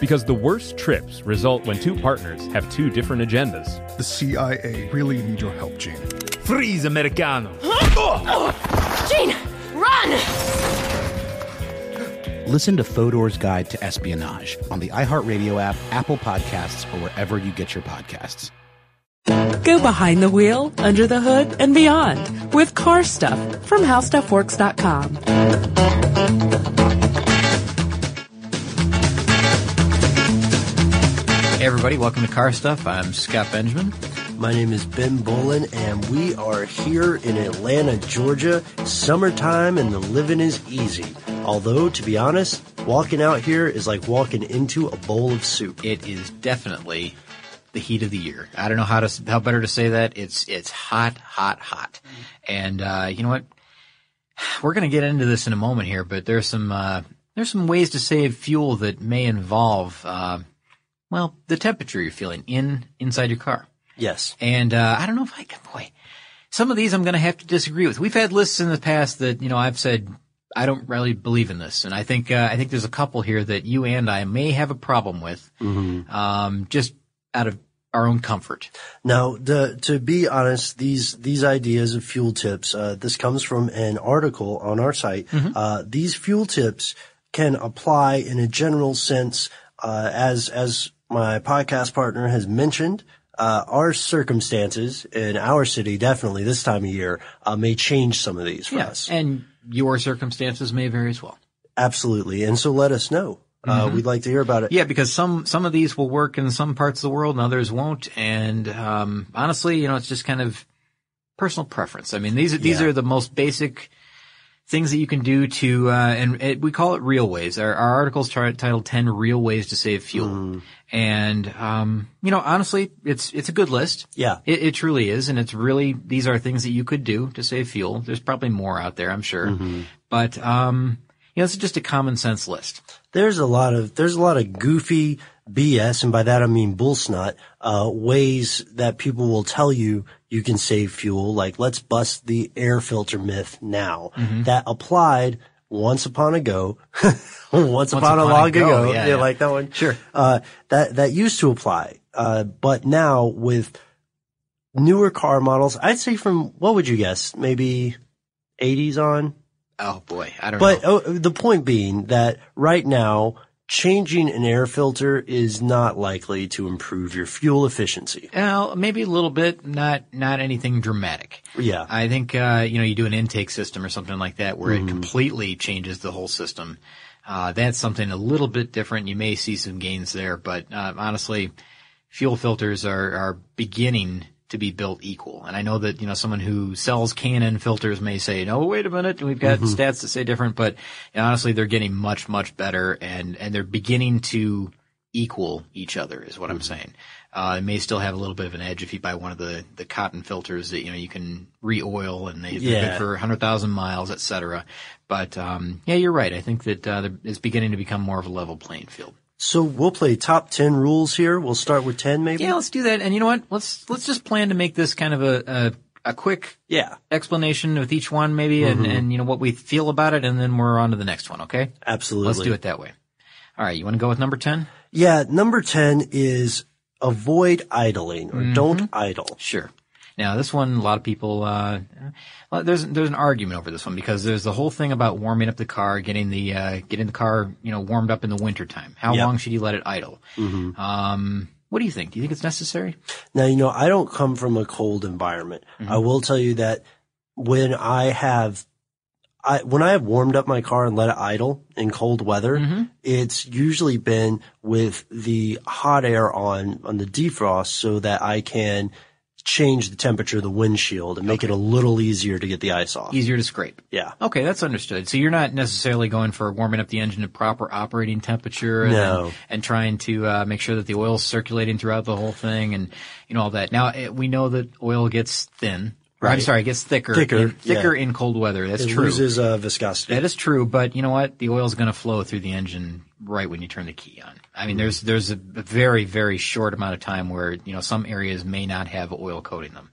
because the worst trips result when two partners have two different agendas. The CIA really need your help, Gene. Freeze, Americano! Huh? Gene, run! Listen to Fodor's Guide to Espionage on the iHeartRadio app, Apple Podcasts, or wherever you get your podcasts. Go behind the wheel, under the hood, and beyond with car stuff from howstuffworks.com. Hey everybody, welcome to Car Stuff. I'm Scott Benjamin. My name is Ben Bowlin, and we are here in Atlanta, Georgia. Summertime and the living is easy. Although, to be honest, walking out here is like walking into a bowl of soup. It is definitely the heat of the year. I don't know how to how better to say that. It's it's hot, hot, hot. And uh, you know what? We're going to get into this in a moment here, but there's some uh, there's some ways to save fuel that may involve uh, well the temperature you're feeling in inside your car. Yes. And uh, I don't know if I can. Boy, some of these I'm going to have to disagree with. We've had lists in the past that you know I've said I don't really believe in this, and I think uh, I think there's a couple here that you and I may have a problem with. Mm-hmm. Um, just out of our own comfort. Now, the, to be honest, these these ideas of fuel tips, uh, this comes from an article on our site. Mm-hmm. Uh, these fuel tips can apply in a general sense, uh, as as my podcast partner has mentioned. Uh, our circumstances in our city, definitely this time of year, uh, may change some of these for yeah, us. And your circumstances may vary as well. Absolutely. And so let us know. Uh, Mhm. we'd like to hear about it. Yeah, because some some of these will work in some parts of the world and others won't. And um, honestly, you know, it's just kind of personal preference. I mean, these these Yeah. are the most basic things that you can do to, uh, and it, we call it real ways. Our, our article's t- titled 10 Real Ways to Save Fuel. Mm-hmm. And, um, you know, honestly, it's, it's a good list. Yeah. It, it truly is. And it's really, these are things that you could do to save fuel. There's probably more out there, I'm sure. Mm-hmm. But, um, you know, it's just a common sense list. there's a lot of there's a lot of goofy BS, and by that I mean bull snot, uh, ways that people will tell you you can save fuel. Like let's bust the air filter myth now. Mhm. That applied once upon a go, once, upon, a upon a long go, ago. yeah, you yeah. like that one? Sure. Uh, that that used to apply, uh, but now with newer car models, I'd say from what would you guess? Maybe 80s on. Oh boy, I don't But know. oh, the point being that right now, changing an air filter is not likely to improve your fuel efficiency. Well, maybe a little bit, not not anything dramatic. Yeah. I think uh, you know you do an intake system or something like that where Mhm. it completely changes the whole system. Uh, that's something a little bit different. You may see some gains there, but uh, honestly, fuel filters are are beginning to be built equal. And I know that you know someone who sells K&N filters may say, "No, wait a minute, we've got Mhm. stats that say different." But honestly, they're getting much much better, and and they're beginning to equal each other is what I'm saying. Uh, it may still have a little bit of an edge if you buy one of the, the cotton filters that, you know, you can re-oil and they, they're Yeah. good for 100,000 miles, et cetera. But, um, yeah, you're right. I think that, uh, it's beginning to become more of a level playing field. So we'll play top 10 rules here. We'll start with 10 maybe? Yeah, let's do that. And you know what? Let's, let's just plan to make this kind of a, a, a quick yeah. explanation with each one maybe and, Mhm. and, you know, what we feel about it. And then we're on to the next one. Okay. Absolutely. Let's do it that way. All right. You want to go with number 10? Yeah, number 10 is avoid idling or don't idle. Sure. Now this one, a lot of people, uh, well, there's there's an argument over this one because there's the whole thing about warming up the car, getting the uh, getting the car, you know, warmed up in the wintertime. How Yep. long should you let it idle? Um, what do you think? Do you think it's necessary? Now, you know, I don't come from a cold environment. I will tell you that when I have, I, when I have warmed up my car and let it idle in cold weather, it's usually been with the hot air on, on the defrost so that I can change the temperature of the windshield and make it a little easier to get the ice off. Easier to scrape. Yeah. Okay, that's understood. So you're not necessarily going for warming up the engine to proper operating temperature and, No. and trying to uh, make sure that the oil's circulating throughout the whole thing and you know all that. Now eh, we know that oil gets thin. Or, I'm sorry, it gets thicker. Thicker, in, thicker yeah. in cold weather. That's it true. It loses uh, viscosity. That is true, but you know what? The oil's going to flow through the engine right when you turn the key on. I mean, there's there's a very very short amount of time where you know some areas may not have oil coating them.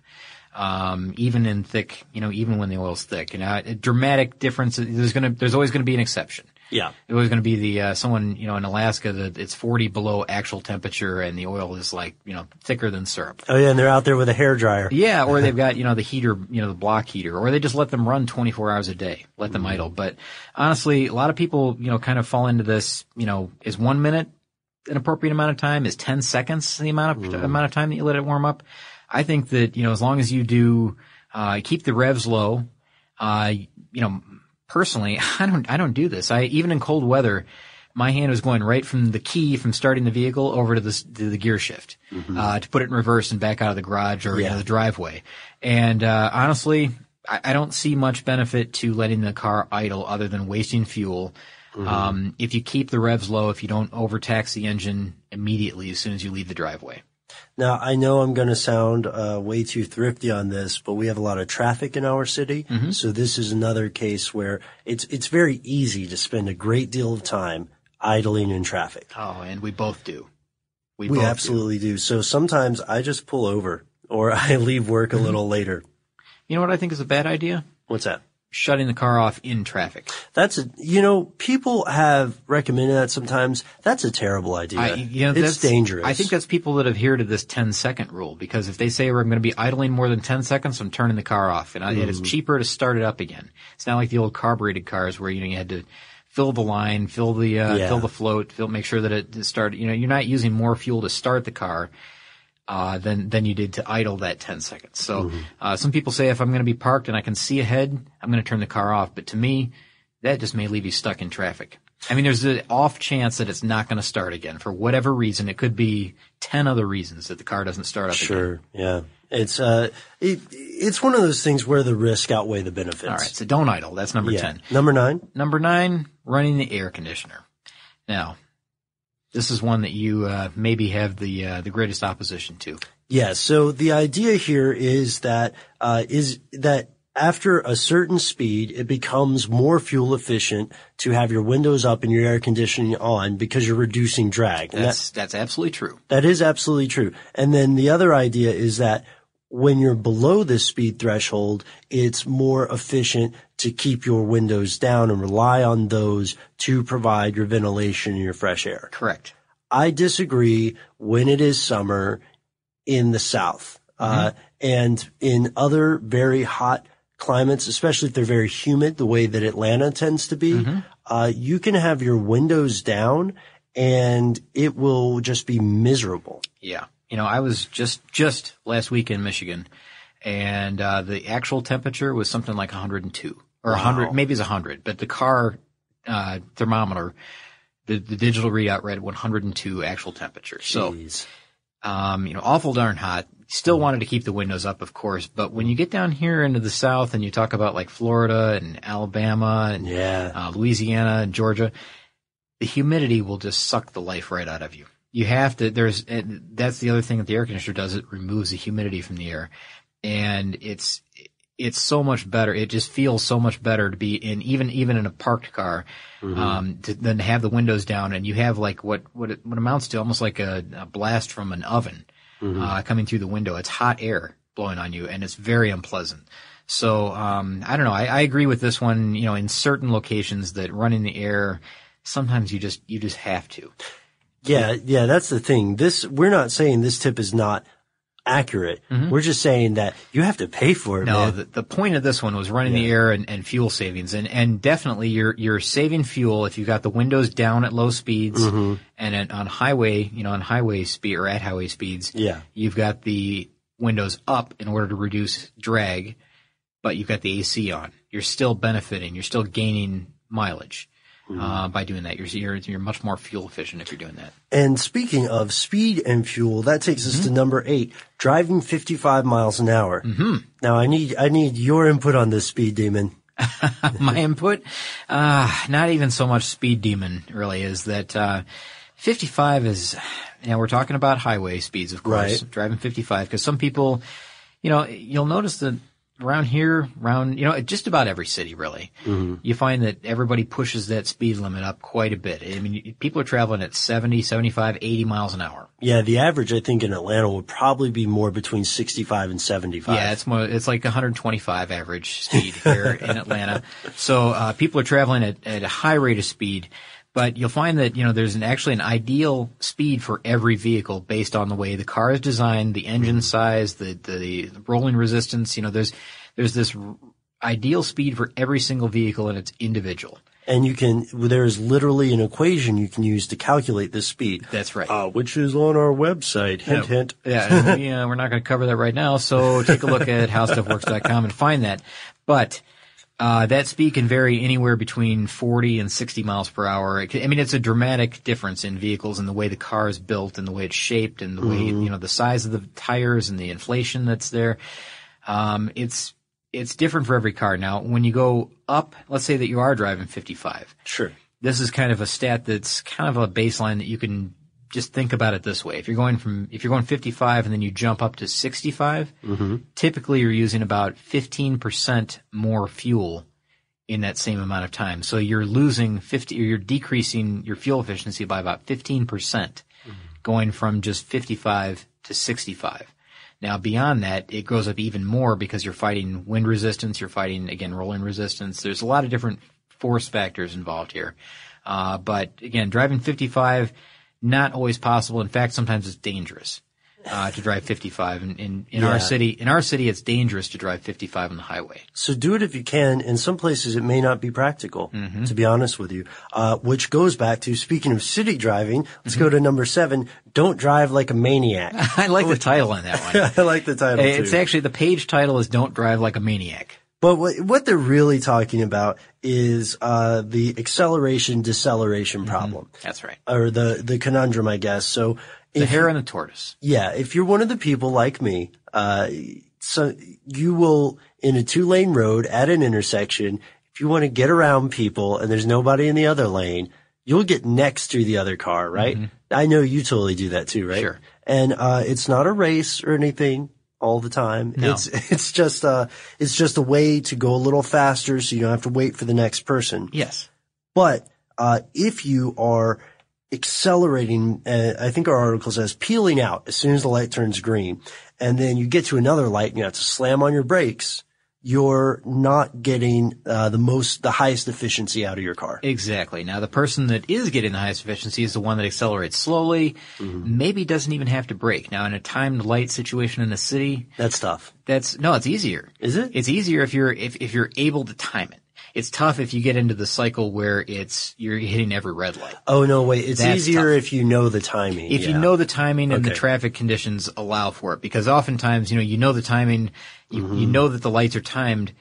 Um, even in thick, you know, even when the oil's thick, you know, a dramatic difference. There's gonna, there's always to be an exception. Yeah. There's always going to be the uh, someone, you know, in Alaska that it's 40 below actual temperature and the oil is like, you know, thicker than syrup. Oh yeah, and they're out there with a hair dryer. Yeah, or they've got, you know, the heater, you know, the block heater, or they just let them run 24 hours a day, let them idle. But honestly, a lot of people, you know, kind of fall into this, you know, is one minute an appropriate amount of time? Is 10 seconds the amount of, amount of time that you let it warm up? I think that, you know, as long as you do, uh, keep the revs low, uh, you know, personally, I don't, I don't do this. I, even in cold weather, my hand was going right from the key from starting the vehicle over to the, to the gear shift, uh, to put it in reverse and back out of the garage or you know, Yeah. the driveway. And, uh, honestly, I, I don't see much benefit to letting the car idle other than wasting fuel. Um, if you keep the revs low, if you don't overtax the engine immediately as soon as you leave the driveway. Now, I know I'm going to sound uh, way too thrifty on this, but we have a lot of traffic in our city. Mm-hmm. So this is another case where it's it's very easy to spend a great deal of time idling in traffic. Oh, and we both do. We, both absolutely do. So sometimes I just pull over or I leave work Mm-hmm. a little later. You know what I think is a bad idea? What's that? Shutting the car off in traffic. That's a, you know, people have recommended that sometimes. That's a terrible idea. I, you know, it's dangerous. I think that's people that adhere to this 10 second rule because if they say we're going to be idling more than 10 seconds, I'm turning the car off. And Mm-hmm. it's cheaper to start it up again. It's not like the old carbureted cars where, you know, you had to fill the line, fill the, uh, Yeah. fill the float, fill, make sure that it started, you know, you're not using more fuel to start the car. Uh, than than you did to idle that 10 seconds. So Mm-hmm. uh, some people say if I'm going to be parked and I can see ahead, I'm going to turn the car off. But to me, that just may leave you stuck in traffic. I mean, there's an off chance that it's not going to start again for whatever reason. It could be 10 other reasons that the car doesn't start up again. Sure. Yeah. It's uh, it, it's one of those things where the risk outweigh the benefits. All right. So don't idle. That's number Yeah. 10. Number nine. Number nine, running the air conditioner. Now, this is one that you uh, maybe have the uh, the greatest opposition to. Yeah. So the idea here is that uh, is that after a certain speed, it becomes more fuel efficient to have your windows up and your air conditioning on because you're reducing drag. And that- That's that's absolutely true. That is absolutely true. And then the other idea is that when you're below this speed threshold, it's more efficient to keep your windows down and rely on those to provide your ventilation and your fresh air. Correct. I disagree when it is summer in the South. Uh, and in other very hot climates, especially if they're very humid, the way that Atlanta tends to be, uh, you can have your windows down and it will just be miserable. Yeah. You know, I was just just last week in Michigan, and uh, the actual temperature was something like 102 or 100, maybe it's 100, but the car uh, thermometer, the, the digital readout read 102 actual temperature. So, Jeez. um, you know, awful darn hot. Still wanted to keep the windows up, of course, but when you get down here into the south and you talk about like Florida and Alabama and Yeah. uh, Louisiana and Georgia, the humidity will just suck the life right out of you. You have to, there's, that's the other thing that the air conditioner does. It removes the humidity from the air. And it's, it's so much better. It just feels so much better to be in, even, even in a parked car, um, to, than to have the windows down and you have like what, what, it, what amounts to almost like a, a blast from an oven, uh, coming through the window. It's hot air blowing on you and it's very unpleasant. So, um, I don't know. I, I agree with this one, you know, in certain locations that running the air, sometimes you just, you just have to. Yeah, yeah, that's the thing. This, we're not saying this tip is not accurate. We're just saying that you have to pay for it, Mm-hmm. No, the, the point of this one was running the air and, and fuel savings, and and definitely you're you're saving fuel if you've got the windows down at low speeds, Mm-hmm. and at, on highway, you know, on highway speed or at highway speeds, Yeah. you've got the windows up in order to reduce drag, but you've got the AC on. You're still benefiting. You're still gaining mileage. Mm-hmm. Uh, by doing that, you're, you're you're much more fuel efficient if you're doing that. And speaking of speed and fuel, that takes us Mm-hmm. to number eight, driving 55 miles an hour. Mm-hmm. Now I need, I need your input on this speed demon. my input, uh, not even so much speed demon really is that, uh, 55 is, you know, we're talking about highway speeds, of course, Right. driving 55, because some people, you know, you'll notice that around here, around, you know, just about every city really, you find that everybody pushes that speed limit up quite a bit. I mean, people are traveling at 70, 75, 80 miles an hour. Yeah, the average I think in Atlanta would probably be more between 65 and 75. Yeah, it's more, it's like 125 average speed here in Atlanta. So, uh, people are traveling at, at a high rate of speed, but you'll find that, you know, there's an, actually an ideal speed for every vehicle based on the way the car is designed, the engine size, the, the, the rolling resistance, you know, there's, there's this ideal speed for every single vehicle and it's individual. And you can, there's literally an equation you can use to calculate this speed. That's right. Uh, which is on our website. Hint, hint. Yeah, we, uh, we're not going to cover that right now. So take a look at howstuffworks.com and find that. But uh, that speed can vary anywhere between 40 and 60 miles per hour. Can- I mean, it's a dramatic difference in vehicles and the way the car is built and the way it's shaped and the way you know the size of the tires and the inflation that's there. Um, it's it's different for every car. Now, when you go up, let's say that you are driving 55 Sure. this is kind of a stat that's kind of a baseline that you can just think about it this way. If you're going from, if you're going 55 and then you jump up to 65, typically you're using about 15% more fuel in that same amount of time. So you're losing 50, or you're decreasing your fuel efficiency by about 15% going from just 55 to 65. Now beyond that, it goes up even more because you're fighting wind resistance, you're fighting, again, rolling resistance. There's a lot of different force factors involved here. Uh, but again, driving 55, not always possible. In fact, sometimes it's dangerous, uh, to drive 55. In, in, in Yeah. our city, in our city, it's dangerous to drive 55 on the highway. So do it if you can. In some places, it may not be practical, Mm-hmm. to be honest with you. Uh, which goes back to speaking of city driving. Let's Mm-hmm. go to number seven. Don't drive like a maniac. I like the title on that one. I like the title It's too. actually, the page title is Don't Drive Like a Maniac. But what, what they're really talking about is uh, the acceleration deceleration Mm-hmm. problem, That's right. or the the conundrum, I guess. So, The hare and the tortoise. Yeah, if you're one of the people like me, uh, so you will in a two lane road at an intersection. If you want to get around people and there's nobody in the other lane, you'll get next to the other car, right? I know you totally do that too, right? Mm-hmm. Sure. And uh, it's not a race or anything all the time. No. It's it's just uh it's just a way to go a little faster so you don't have to wait for the next person. Yes. But uh, if you are accelerating, uh, I think our article says peeling out as soon as the light turns green, and then you get to another light and you have to slam on your brakes, you're not getting uh, the most, the highest efficiency out of your car. Exactly. Now, the person that is getting the highest efficiency is the one that accelerates slowly, Mm-hmm. maybe doesn't even have to brake. Now, in a timed light situation in the city, That's tough. that's no, it's easier. Is it? It's easier if you're if if you're able to time it. It's tough if you get into the cycle where it's you're hitting every red light. Oh no, wait, it's That's easier tough. if you know the timing. If you know the timing and the traffic conditions allow for it, because oftentimes, you know, you know the timing, you, Mm-hmm. you know that the lights are timed,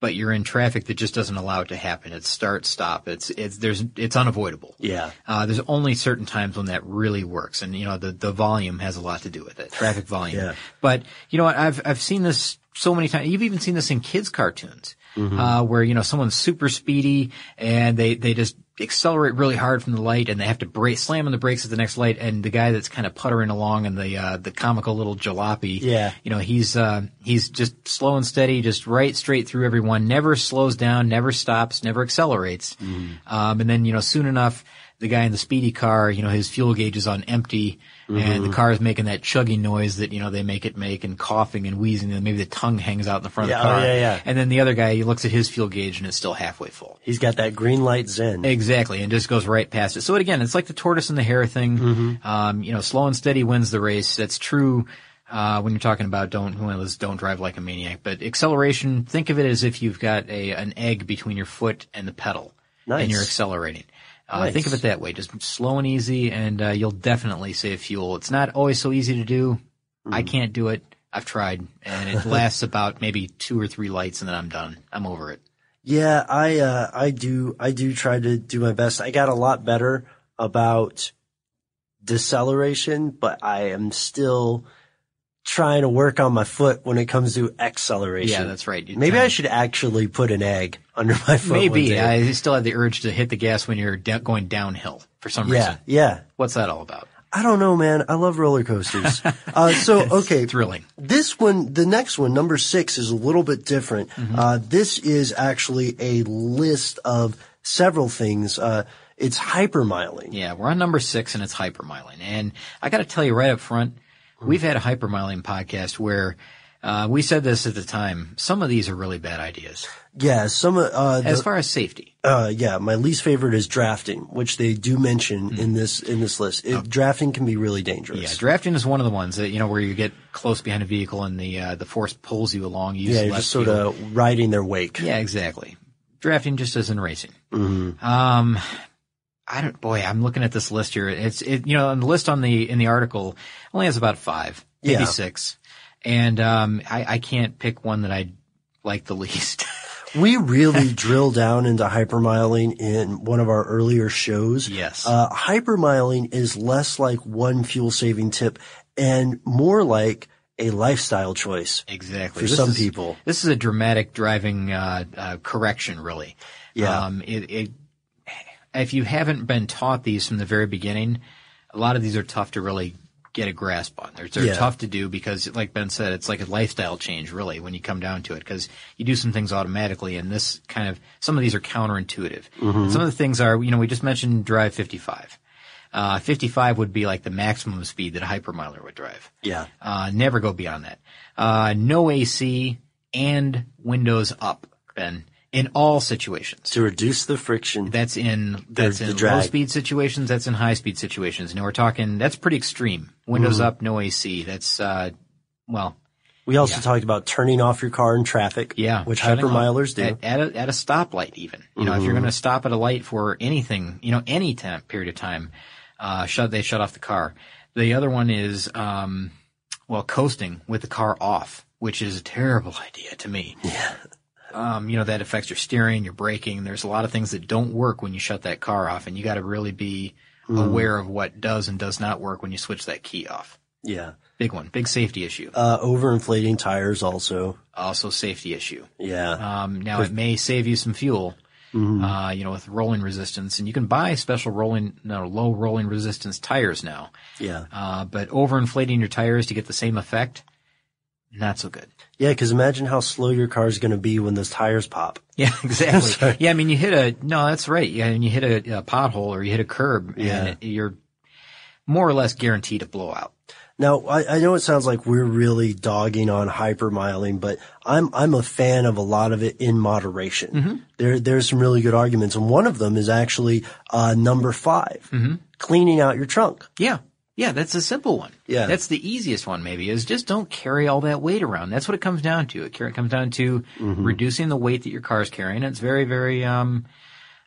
but you're in traffic that just doesn't allow it to happen. It's start, stop. It's, it's, there's, it's unavoidable. Yeah. Uh, there's only certain times when that really works. And, you know, the, the volume has a lot to do with it. Traffic volume. Yeah. But, you know what? I've, I've seen this so many times. You've even seen this in kids cartoons, uh, where, you know, someone's super speedy and they, they just accelerate really hard from the light and they have to brake, slam on the brakes at the next light. And the guy that's kind of puttering along and the, uh, the comical little jalopy. Yeah. You know, he's, uh, he's just slow and steady, just right straight through everyone, never slows down, never stops, never accelerates. Um, and then, you know, soon enough, the guy in the speedy car, you know, his fuel gauge is on empty and the Mhm. car is making that chugging noise that, you know, they make it make and coughing and wheezing and maybe the tongue hangs out in the front Yeah, of the oh, car. yeah, yeah. And then the other guy, he looks at his fuel gauge and it's still halfway full. He's got that green light zen. Exactly, and just goes right past it. So it, again, it's like the tortoise and the hare thing. Mm-hmm. Um, you know, slow and steady wins the race. That's true uh, when you're talking about don't well, don't drive like a maniac. But acceleration, think of it as if you've got a an egg between your foot and the pedal, Nice. and you're accelerating. Uh, Nice. Think of it that way, just slow and easy, and uh, you'll definitely save fuel. It's not always so easy to do. I Mm-hmm. can't do it. I've tried, and it lasts about maybe two or three lights, and then I'm done. I'm over it. Yeah, I uh, I do I do try to do my best. I got a lot better about deceleration, but I am still trying to work on my foot when it comes to acceleration. Yeah, that's right. You Maybe kinda- I should actually put an egg under my foot. Maybe. I still have the urge to hit the gas when you're da- going downhill for some yeah, reason. yeah. What's that all about? I don't know, man. I love roller coasters. uh, so, okay. Thrilling. This one, the next one, number six, is a little bit different. Mm-hmm. Uh, this is actually a list of several things. Uh, it's hypermiling. Yeah, we're on number six and it's hypermiling. And I got to tell you right up front, we've had a hypermiling podcast where uh, we said this at the time. Some of these are really bad ideas Yeah, some, uh, as far as safety. uh, yeah, my least favorite is drafting, which they do mention in this, in this list. It, Drafting can be really dangerous. Mm. Yeah, drafting is one of the ones that you know where you get close behind a vehicle and the uh, the force pulls you along. You yeah, you're just sort fuel. of riding their wake. Yeah, exactly. Drafting just as in racing. Mhm. Um, I don't. Boy, I'm looking at this list here. It's it. You know, on the list on the in the article only has about five, maybe Yeah. six, and um, I, I can't pick one that I like the least. We really drill down into hypermiling in one of our earlier shows. Yes. Uh, hypermiling is less like one fuel saving tip and more like a lifestyle choice. Exactly. For This some is- people. This is a dramatic driving uh, uh, correction, really. Yeah. Um, it, it, if you haven't been taught these from the very beginning, a lot of these are tough to really get a grasp on. They're, they're Yeah. tough to do because, like Ben said, it's like a lifestyle change, really, when you come down to it, because you do some things automatically, and this kind of some of these are counterintuitive. Mhm. Some of the things are, you know, we just mentioned drive 55. Uh, 55 would be like the maximum speed that a hypermiler would drive. Yeah. Uh, never go beyond that. Uh, no AC and windows up, Ben, in all situations. To reduce the friction. That's in, that's in low speed situations, that's in high speed situations. Now we're talking, that's pretty extreme. Windows Mhm. up, no AC. That's, uh, well, We also Yeah. talked about turning off your car in traffic. yeah. Which hypermilers do. At, at, a, at a stoplight even. You know, if you're Mhm. going to stop at a light for anything, you know, any time, period of time, uh, shut, they shut off the car. The other one is, um, well, coasting with the car off, which is a terrible idea to me. Yeah. Um, you know, that affects your steering, your braking. There's a lot of things that don't work when you shut that car off and you got to really be Mhm. aware of what does and does not work when you switch that key off. Yeah. Big one, big safety issue. Uh, overinflating tires also. Also safety issue. Yeah. Um, now it may save you some fuel, Mhm. uh, you know, with rolling resistance, and you can buy special rolling, no, low rolling resistance tires now. Yeah. Uh, but overinflating your tires to get the same effect, not so good. Yeah, because imagine how slow your car is going to be when those tires pop. Yeah, exactly. Yeah, I mean, you hit a no, that's right. Yeah, and you hit a, a pothole or you hit a curb, Yeah. and you're more or less guaranteed to blow out. Now, I, I know it sounds like we're really dogging on hypermiling, but I'm I'm a fan of a lot of it in moderation. Mm-hmm. There there's some really good arguments, and one of them is actually uh, number 5 Mm-hmm. cleaning out your trunk. Yeah. Yeah, that's a simple one. Yeah. That's the easiest one maybe is just don't carry all that weight around. That's what it comes down to. It comes down to Mm-hmm. reducing the weight that your car is carrying. It's very, very, um,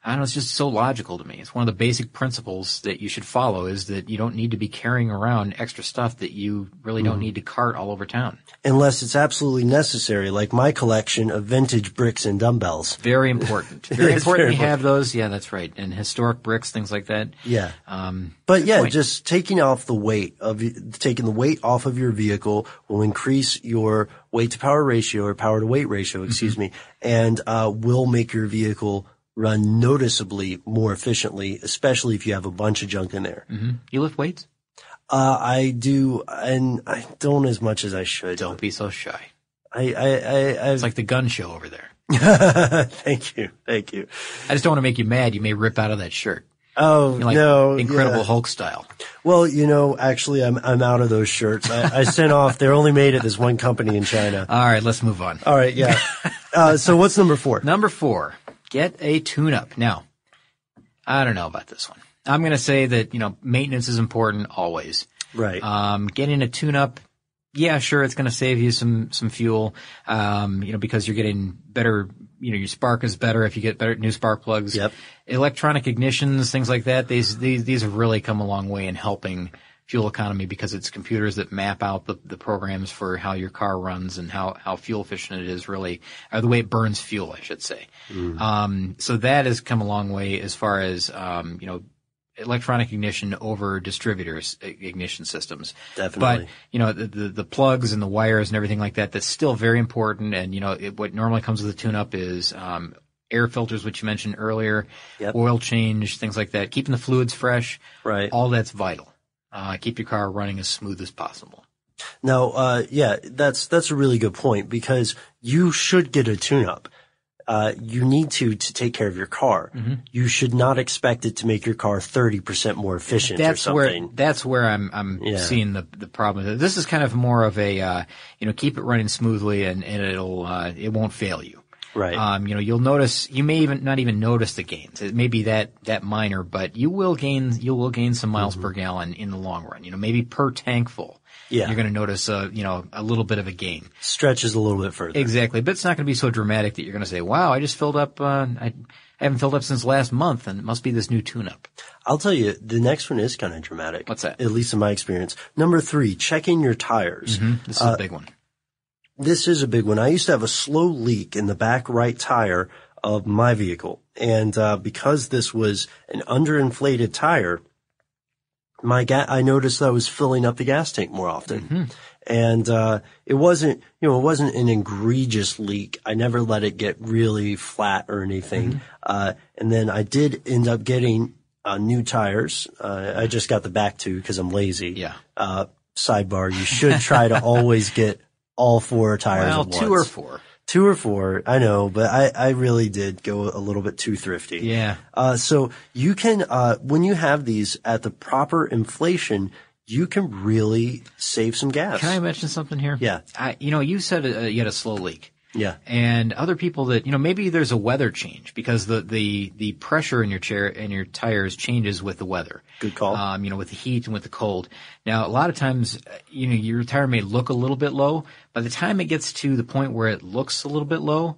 I don't know, it's just so logical to me. It's one of the basic principles that you should follow is that you don't need to be carrying around extra stuff that you really don't Mhm. need to cart all over town. Unless it's absolutely necessary, like my collection of vintage bricks and dumbbells. Very important. Very important very to have those. Yeah, that's right. And historic bricks, things like that. Yeah. Um, But yeah, point. just taking off the weight of taking the weight off of your vehicle will increase your weight to power ratio or power to weight ratio, excuse Mm-hmm. me, and uh, will make your vehicle run noticeably more efficiently, especially if you have a bunch of junk in there. Mhm. You lift weights? Uh, I do, and I don't as much as I should. Don't be so shy. I, I, I, It's like the gun show over there. Thank you, thank you. I just don't want to make you mad. You may rip out of that shirt. Oh like no, Incredible yeah. Hulk style. Well, you know, actually, I'm I'm out of those shirts. I, I sent off. They're only made at this one company in China. All right, let's move on. All right, yeah. Uh, so what's number four? Number four, get a tune-up. Now, I don't know about this one. I'm going to say that, you know, maintenance is important always. Right. Um, getting a tune-up, yeah, sure, it's going to save you some, some fuel, um, you know, because you're getting better, you know, your spark is better if you get better new spark plugs. Yep. Electronic ignitions, things like that, these, these, these have really come a long way in helping fuel economy because it's computers that map out the, the programs for how your car runs and how, how fuel efficient it is really, or the way it burns fuel, I should say. Um, so that has come a long way as far as, um, you know, electronic ignition over distributors ignition systems. Definitely. But, you know, the, the, the plugs and the wires and everything like that, that's still very important. And, you know, it, what normally comes with a tune-up is, um, air filters, which you mentioned earlier, Yep. oil change, things like that, keeping the fluids fresh. Right. All that's vital. Uh, keep your car running as smooth as possible. Now, uh, yeah, that's that's a really good point because you should get a tune-up. Uh, you need to to take care of your car. Mm-hmm. You should not expect it to make your car thirty percent more efficient that's or where something. that's where I'm I'm Yeah. seeing the the problem. This is kind of more of a uh, you know keep it running smoothly and and it'll uh, it won't fail you. Right. Um, you know you'll notice you may even not even notice the gains. It may be that that minor, but you will gain you will gain some miles per gallon in the long run. You know maybe per tank full. Mm-hmm. Yeah. you're going to notice a you know a little bit of a gain. Stretches a little bit further. Exactly, but it's not going to be so dramatic that you're going to say, "Wow, I just filled up. Uh, I haven't filled up since last month, and it must be this new tune-up." I'll tell you, the next one is kind of dramatic. What's that? At least in my experience. Number three, checking your tires. This is Uh, a big one. This is a big one. I used to have a slow leak in the back right tire of my vehicle. And, uh, because this was an underinflated tire, my ga- I noticed I was filling up the gas tank more often. And, uh, it wasn't, you know, it wasn't an egregious leak. I never let it get really flat or anything. Uh, and then I did end up getting, uh, new tires. Uh, I just got the back two because I'm lazy. Yeah. Uh, sidebar, you should try to always get all four tires Well, two or four. Two or four, I know, but I, I really did go a little bit too thrifty. Yeah. Uh, so you can, uh, when you have these at the proper inflation, you can really save some gas. Can I mention something here? Yeah. I, you know, you said uh, you had a slow leak. Yeah. And other people that, you know, maybe there's a weather change because the, the, the pressure in your chair and your tires changes with the weather. Good call. Um, you know, with the heat and with the cold. Now, a lot of times, uh, you know, your tire may look a little bit low. By the time it gets to the point where it looks a little bit low,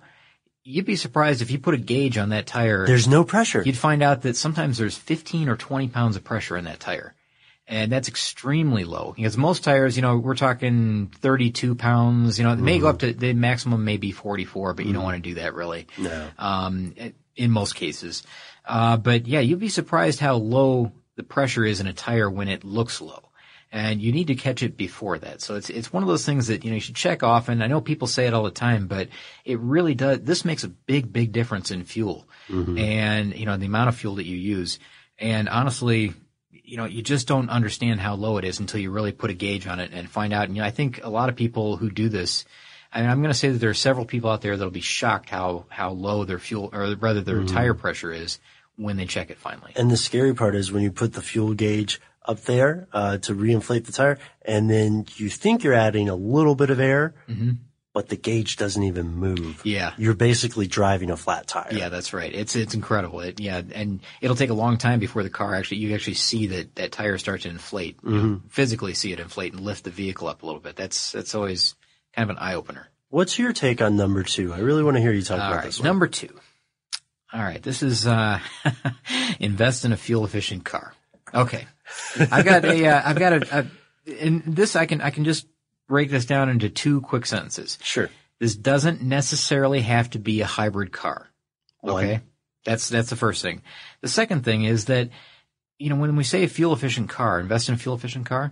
you'd be surprised if you put a gauge on that tire. There's no pressure. You'd find out that sometimes there's 15 or 20 pounds of pressure in that tire. And that's extremely low because most tires, you know, we're talking 32 pounds, you know, it may go up to the maximum may be 44, but you don't want to do that really. No. Um, in most cases. Uh, but yeah, you'd be surprised how low the pressure is in a tire when it looks low. And you need to catch it before that. So it's, it's one of those things that, you know, you should check often. I know people say it all the time, but it really does, this makes a big, big difference in fuel and, you know, the amount of fuel that you use. And honestly, you know, you just don't understand how low it is until you really put a gauge on it and find out. And you know, I think a lot of people who do this, and I'm going to say that there are several people out there that'll be shocked how, how low their fuel, or rather their tire pressure is when they check it finally. And the scary part is when you put the fuel gauge up there uh, to reinflate the tire, and then you think you're adding a little bit of air, but the gauge doesn't even move. Yeah. You're basically driving a flat tire. Yeah, that's right. It's it's incredible. It, yeah, and it'll take a long time before the car actually you actually see that that tire start to inflate. You know, physically see it inflate and lift the vehicle up a little bit. That's that's always kind of an eye opener. What's your take on number two? I really want to hear you talk All about right, this one. number two. All right, this is uh, invest in a fuel efficient car. Okay, I've got a uh, I've got a, a in this I can I can just break this down into two quick sentences. Sure. This doesn't necessarily have to be a hybrid car. Okay. That's, that's the first thing. The second thing is that, you know, when we say a fuel efficient car, invest in a fuel efficient car,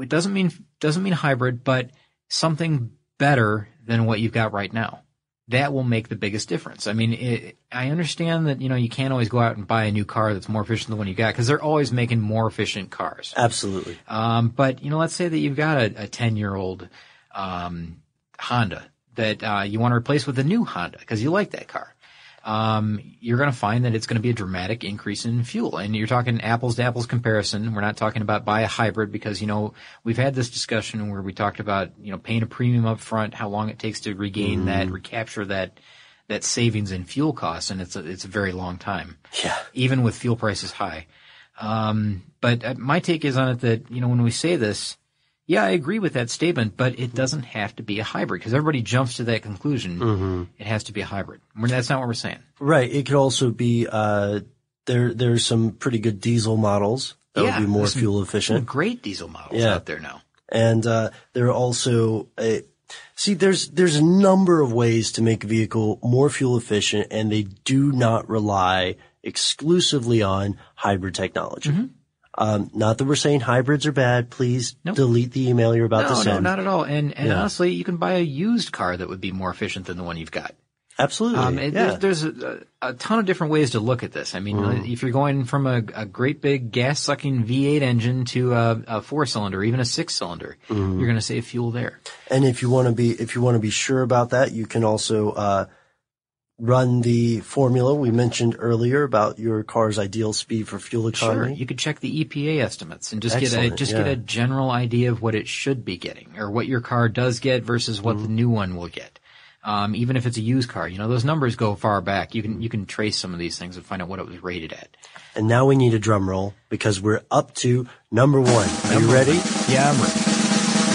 it doesn't mean, doesn't mean hybrid, but something better than what you've got right now. That will make the biggest difference. I mean, it, I understand that, you know, you can't always go out and buy a new car that's more efficient than the one you got because they're always making more efficient cars. Absolutely. Um, but you know, let's say that you've got a, a 10 year old, um, Honda that, uh, you want to replace with a new Honda because you like that car. Um, you're going to find that it's going to be a dramatic increase in fuel. And you're talking apples to apples comparison. We're not talking about buy a hybrid because, you know, we've had this discussion where we talked about, you know, paying a premium up front, how long it takes to regain that, recapture that, that savings in fuel costs. And it's a, it's a very long time. Yeah. Even with fuel prices high. Um, but uh, my take is on it that, you know, when we say this, yeah, I agree with that statement, but it doesn't have to be a hybrid because everybody jumps to that conclusion. Mm-hmm. It has to be a hybrid. That's not what we're saying. Right. It could also be, uh, there, there's some pretty good diesel models that Yeah, would be more some- fuel Some efficient. great diesel models Yeah. out there now. And, uh, there are also, uh, see, there's, there's a number of ways to make a vehicle more fuel efficient and they do not rely exclusively on hybrid technology. Mm-hmm. Um, not that we're saying hybrids are bad. Please delete the email you're about no, to no, send. not at all. And, and Yeah. honestly, you can buy a used car that would be more efficient than the one you've got. Absolutely. Um, it- yeah. There's, there's a, a ton of different ways to look at this. I mean, Mm. if you're going from a, a great big gas sucking V8 engine to a, a four cylinder, even a six cylinder, Mhm. you're going to save fuel there. And if you want to be, if you want to be sure about that, you can also, uh, run the formula we mentioned earlier about your car's ideal speed for fuel economy? Sure, you could check the EPA estimates and just get a just yeah. get a general idea of what it should be getting, or what your car does get versus what the Mm-hmm. new one will get. Um, even if it's a used car, you know those numbers go far back. You can you can trace some of these things and find out what it was rated at. And now we need a drum roll because we're up to number one. Are you ready? Yeah, I'm ready.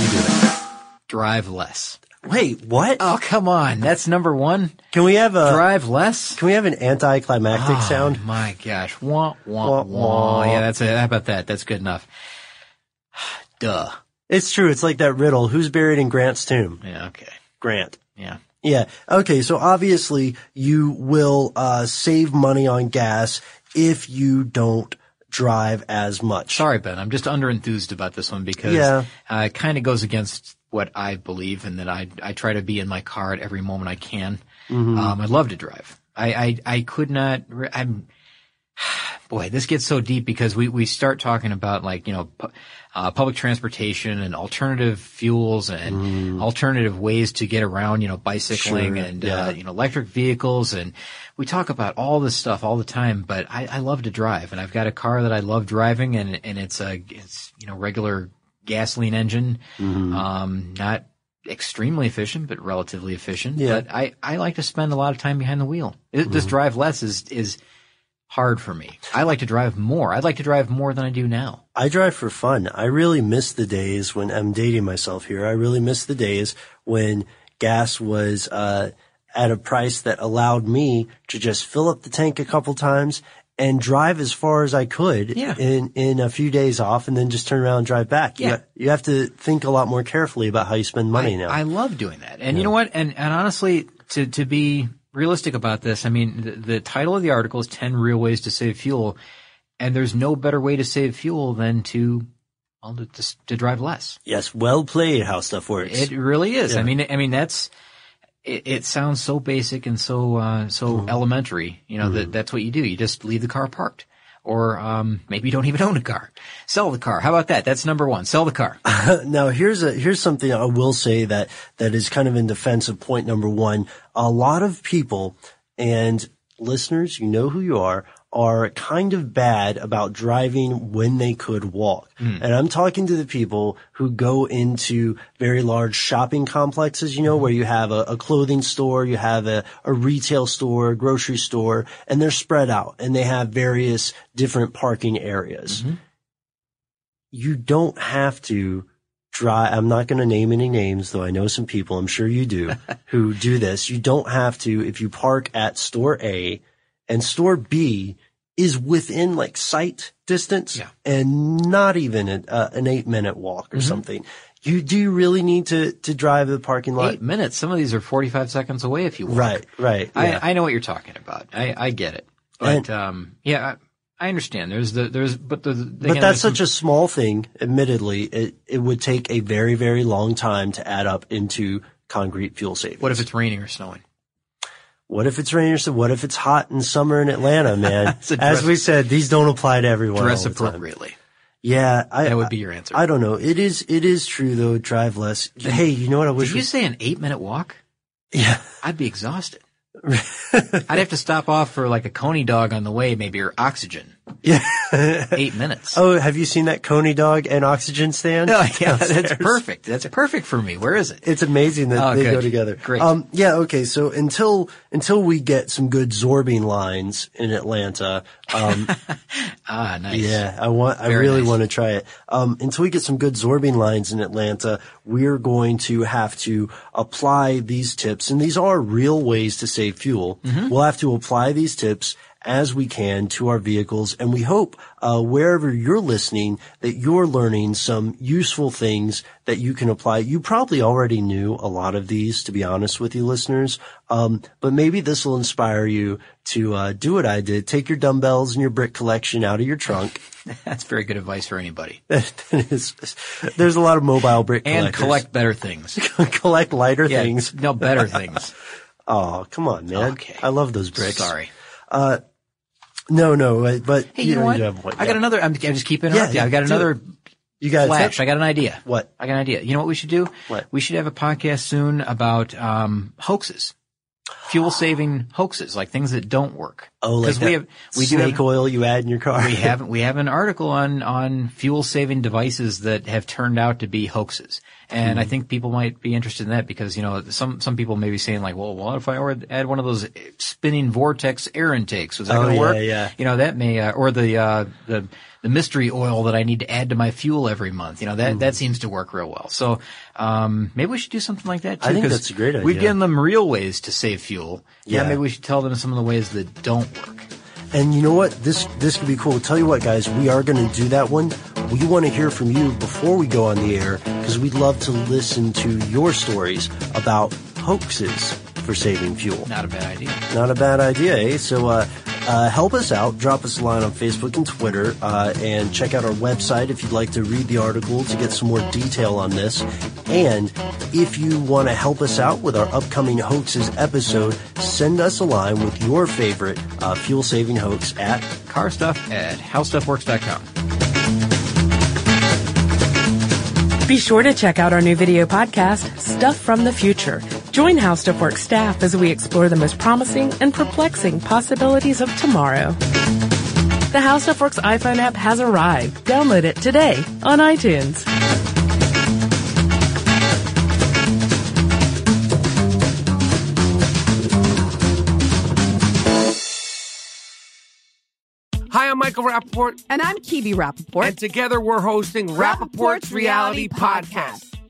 You do it. Drive less. Wait, what? Oh come on, that's number one. Can we have a drive less? Can we have an anticlimactic Oh, sound? My gosh, wah wah Wah, wah. wah. Yeah, that's it. How about that? That's good enough. Duh. It's true. It's like that riddle. Who's buried in Grant's tomb? Yeah. Okay. Grant. Yeah. Yeah. Okay. So obviously you will uh, save money on gas if you don't drive as much. Sorry, Ben. I'm just under enthused about this one because Yeah. uh, it kind of goes against what I believe and that I I try to be in my car at every moment I can. Mhm. Um, I love to drive. I, I I could not. I'm. Boy, this gets so deep because we, we start talking about like, you know, pu- uh, public transportation and alternative fuels and alternative ways to get around, you know, bicycling Mm. Sure, and, yeah. uh, you know, electric vehicles. And we talk about all this stuff all the time, but I, I love to drive and I've got a car that I love driving and, and it's a, it's, you know, regular gasoline engine. Mm-hmm. Um, not extremely efficient, but relatively efficient. Yeah. But I, I like to spend a lot of time behind the wheel. It, This Mm-hmm. drive less is, is hard for me. I like to drive more. I'd like to drive more than I do now. I drive for fun. I really miss the days when I'm dating myself here. I really miss the days when gas was uh, at a price that allowed me to just fill up the tank a couple times and drive as far as I could Yeah. in in a few days off, and then just turn around and drive back. Yeah. You, you have to think a lot more carefully about how you spend money I, now. I love doing that. And you know what? And, and honestly, to, to be realistic about this, I mean, the, the title of the article is 10 real ways to save fuel. And there's no better way to save fuel than to, well, to, to, to drive less. yes, well played. How stuff works. It really is. Yeah. I mean, I mean, that's, it, it sounds so basic and so, uh, so Mm-hmm. elementary, you know, that that's what you do. You just leave the car parked. Or, um, maybe you don't even own a car. Sell the car. How about that? That's number one. Sell the car. now here's a here's something I will say that that is kind of in defense of point number one. A lot of people and listeners, you know who you are, are kind of bad about driving when they could walk. Hmm. And I'm talking to the people who go into very large shopping complexes, you know, hmm. where you have a, a clothing store, you have a, a retail store, a grocery store, and they're spread out and they have various different parking areas mm-hmm. you don't have to drive. I'm not going to name any names, though I know some people, I'm sure you do, who do this. You don't have to, if you park at store A and store B is within like sight distance Yeah. and not even a, uh, an eight minute walk Mm-hmm. or something. You do you really need to, to drive the parking lot. Eight minutes. Some of these are 45 seconds away if you walk. Right, right. Yeah. I, I know what you're talking about. I, I get it. But, um, yeah, I, I understand. There's the, there's, but the, But that's such a small thing. Admittedly, it, it would take a very, very long time to add up into concrete fuel savings. What if it's raining or snowing? What if it's raining or so? What if it's hot in summer in Atlanta, man? So As we said, these don't apply to everyone. Dress all the time. appropriately. Yeah, I, That would be your answer. I don't know. It is. It is true though. Drive less. Hey, you know what I wish? Did you say an eight minute walk? yeah. I'd be exhausted. I'd have to stop off for like a coney dog on the way, maybe, or oxygen. Yeah. Eight minutes. Oh, have you seen that Coney dog and oxygen stand? Oh, yeah, that's perfect. That's perfect for me. Where is it? It's amazing that Oh, they good. go together. Great. Um, yeah. Okay. So until until we get some good Zorbing lines in Atlanta, um, Ah, nice. yeah, I want. I really nice. want to try it. Um, until we get some good Zorbing lines in Atlanta, we're going to have to apply these tips, and these are real ways to save fuel. Mm-hmm. We'll have to apply these tips as we can to our vehicles, and we hope uh, wherever you're listening that you're learning some useful things that you can apply. You probably already knew a lot of these, to be honest with you, listeners. Um, but maybe this will inspire you to uh, do what I did: take your dumbbells and your brick collection out of your trunk. That's very good advice for anybody. There's a lot of mobile brick And collectors. collect better things. collect lighter Yeah, things. No, better things. Oh, come on, man! Okay. I love those bricks. Sorry. Uh, no, no, uh, but Hey, you know what? have one, I got another. I'm, I just keeping interrupting. Yeah, I got another. You got flash. I got an idea. What? I got an idea. You know what we should do? What? We should have a podcast soon about um, hoaxes, fuel saving hoaxes, like things that don't work. Oh, like we have we do snake have, oil you add in your car. we have we have an article on on fuel saving devices that have turned out to be hoaxes, and I Hmm. think people might be interested in that because you know some some people may be saying like, well, what if I add one of those spinning vortex air intakes? Was that Oh, going to yeah, work? yeah. You know that may uh, or the uh, the the mystery oil that I need to add to my fuel every month. You know that Hmm. that seems to work real well. So um, maybe we should do something like that too. I think that's a great idea. We've given them real ways to save fuel. Yeah, Yeah. maybe we should tell them some of the ways that don't work. And you know what? This this could be cool. Tell you what, guys, we are going to do that one. We want to hear from you before we go on the air because we'd love to listen to your stories about hoaxes for saving fuel. Not a bad idea. Not a bad idea, eh? So, uh, uh, help us out. Drop us a line on Facebook and Twitter, uh, and check out our website if you'd like to read the article to get some more detail on this. And if you want to help us out with our upcoming hoaxes episode, send us a line with your favorite uh, fuel saving hoax at Carstuff at howstuffworks.com. Be sure to check out our new video podcast, Stuff from the Future. Join How Stuff Works staff as we explore the most promising and perplexing possibilities of tomorrow. The How Stuff Works iPhone app has arrived. Download it today on iTunes. Hi, I'm Michael Rapaport. And I'm Kebe Rapaport. And together we're hosting Rapaport's Reality Podcast.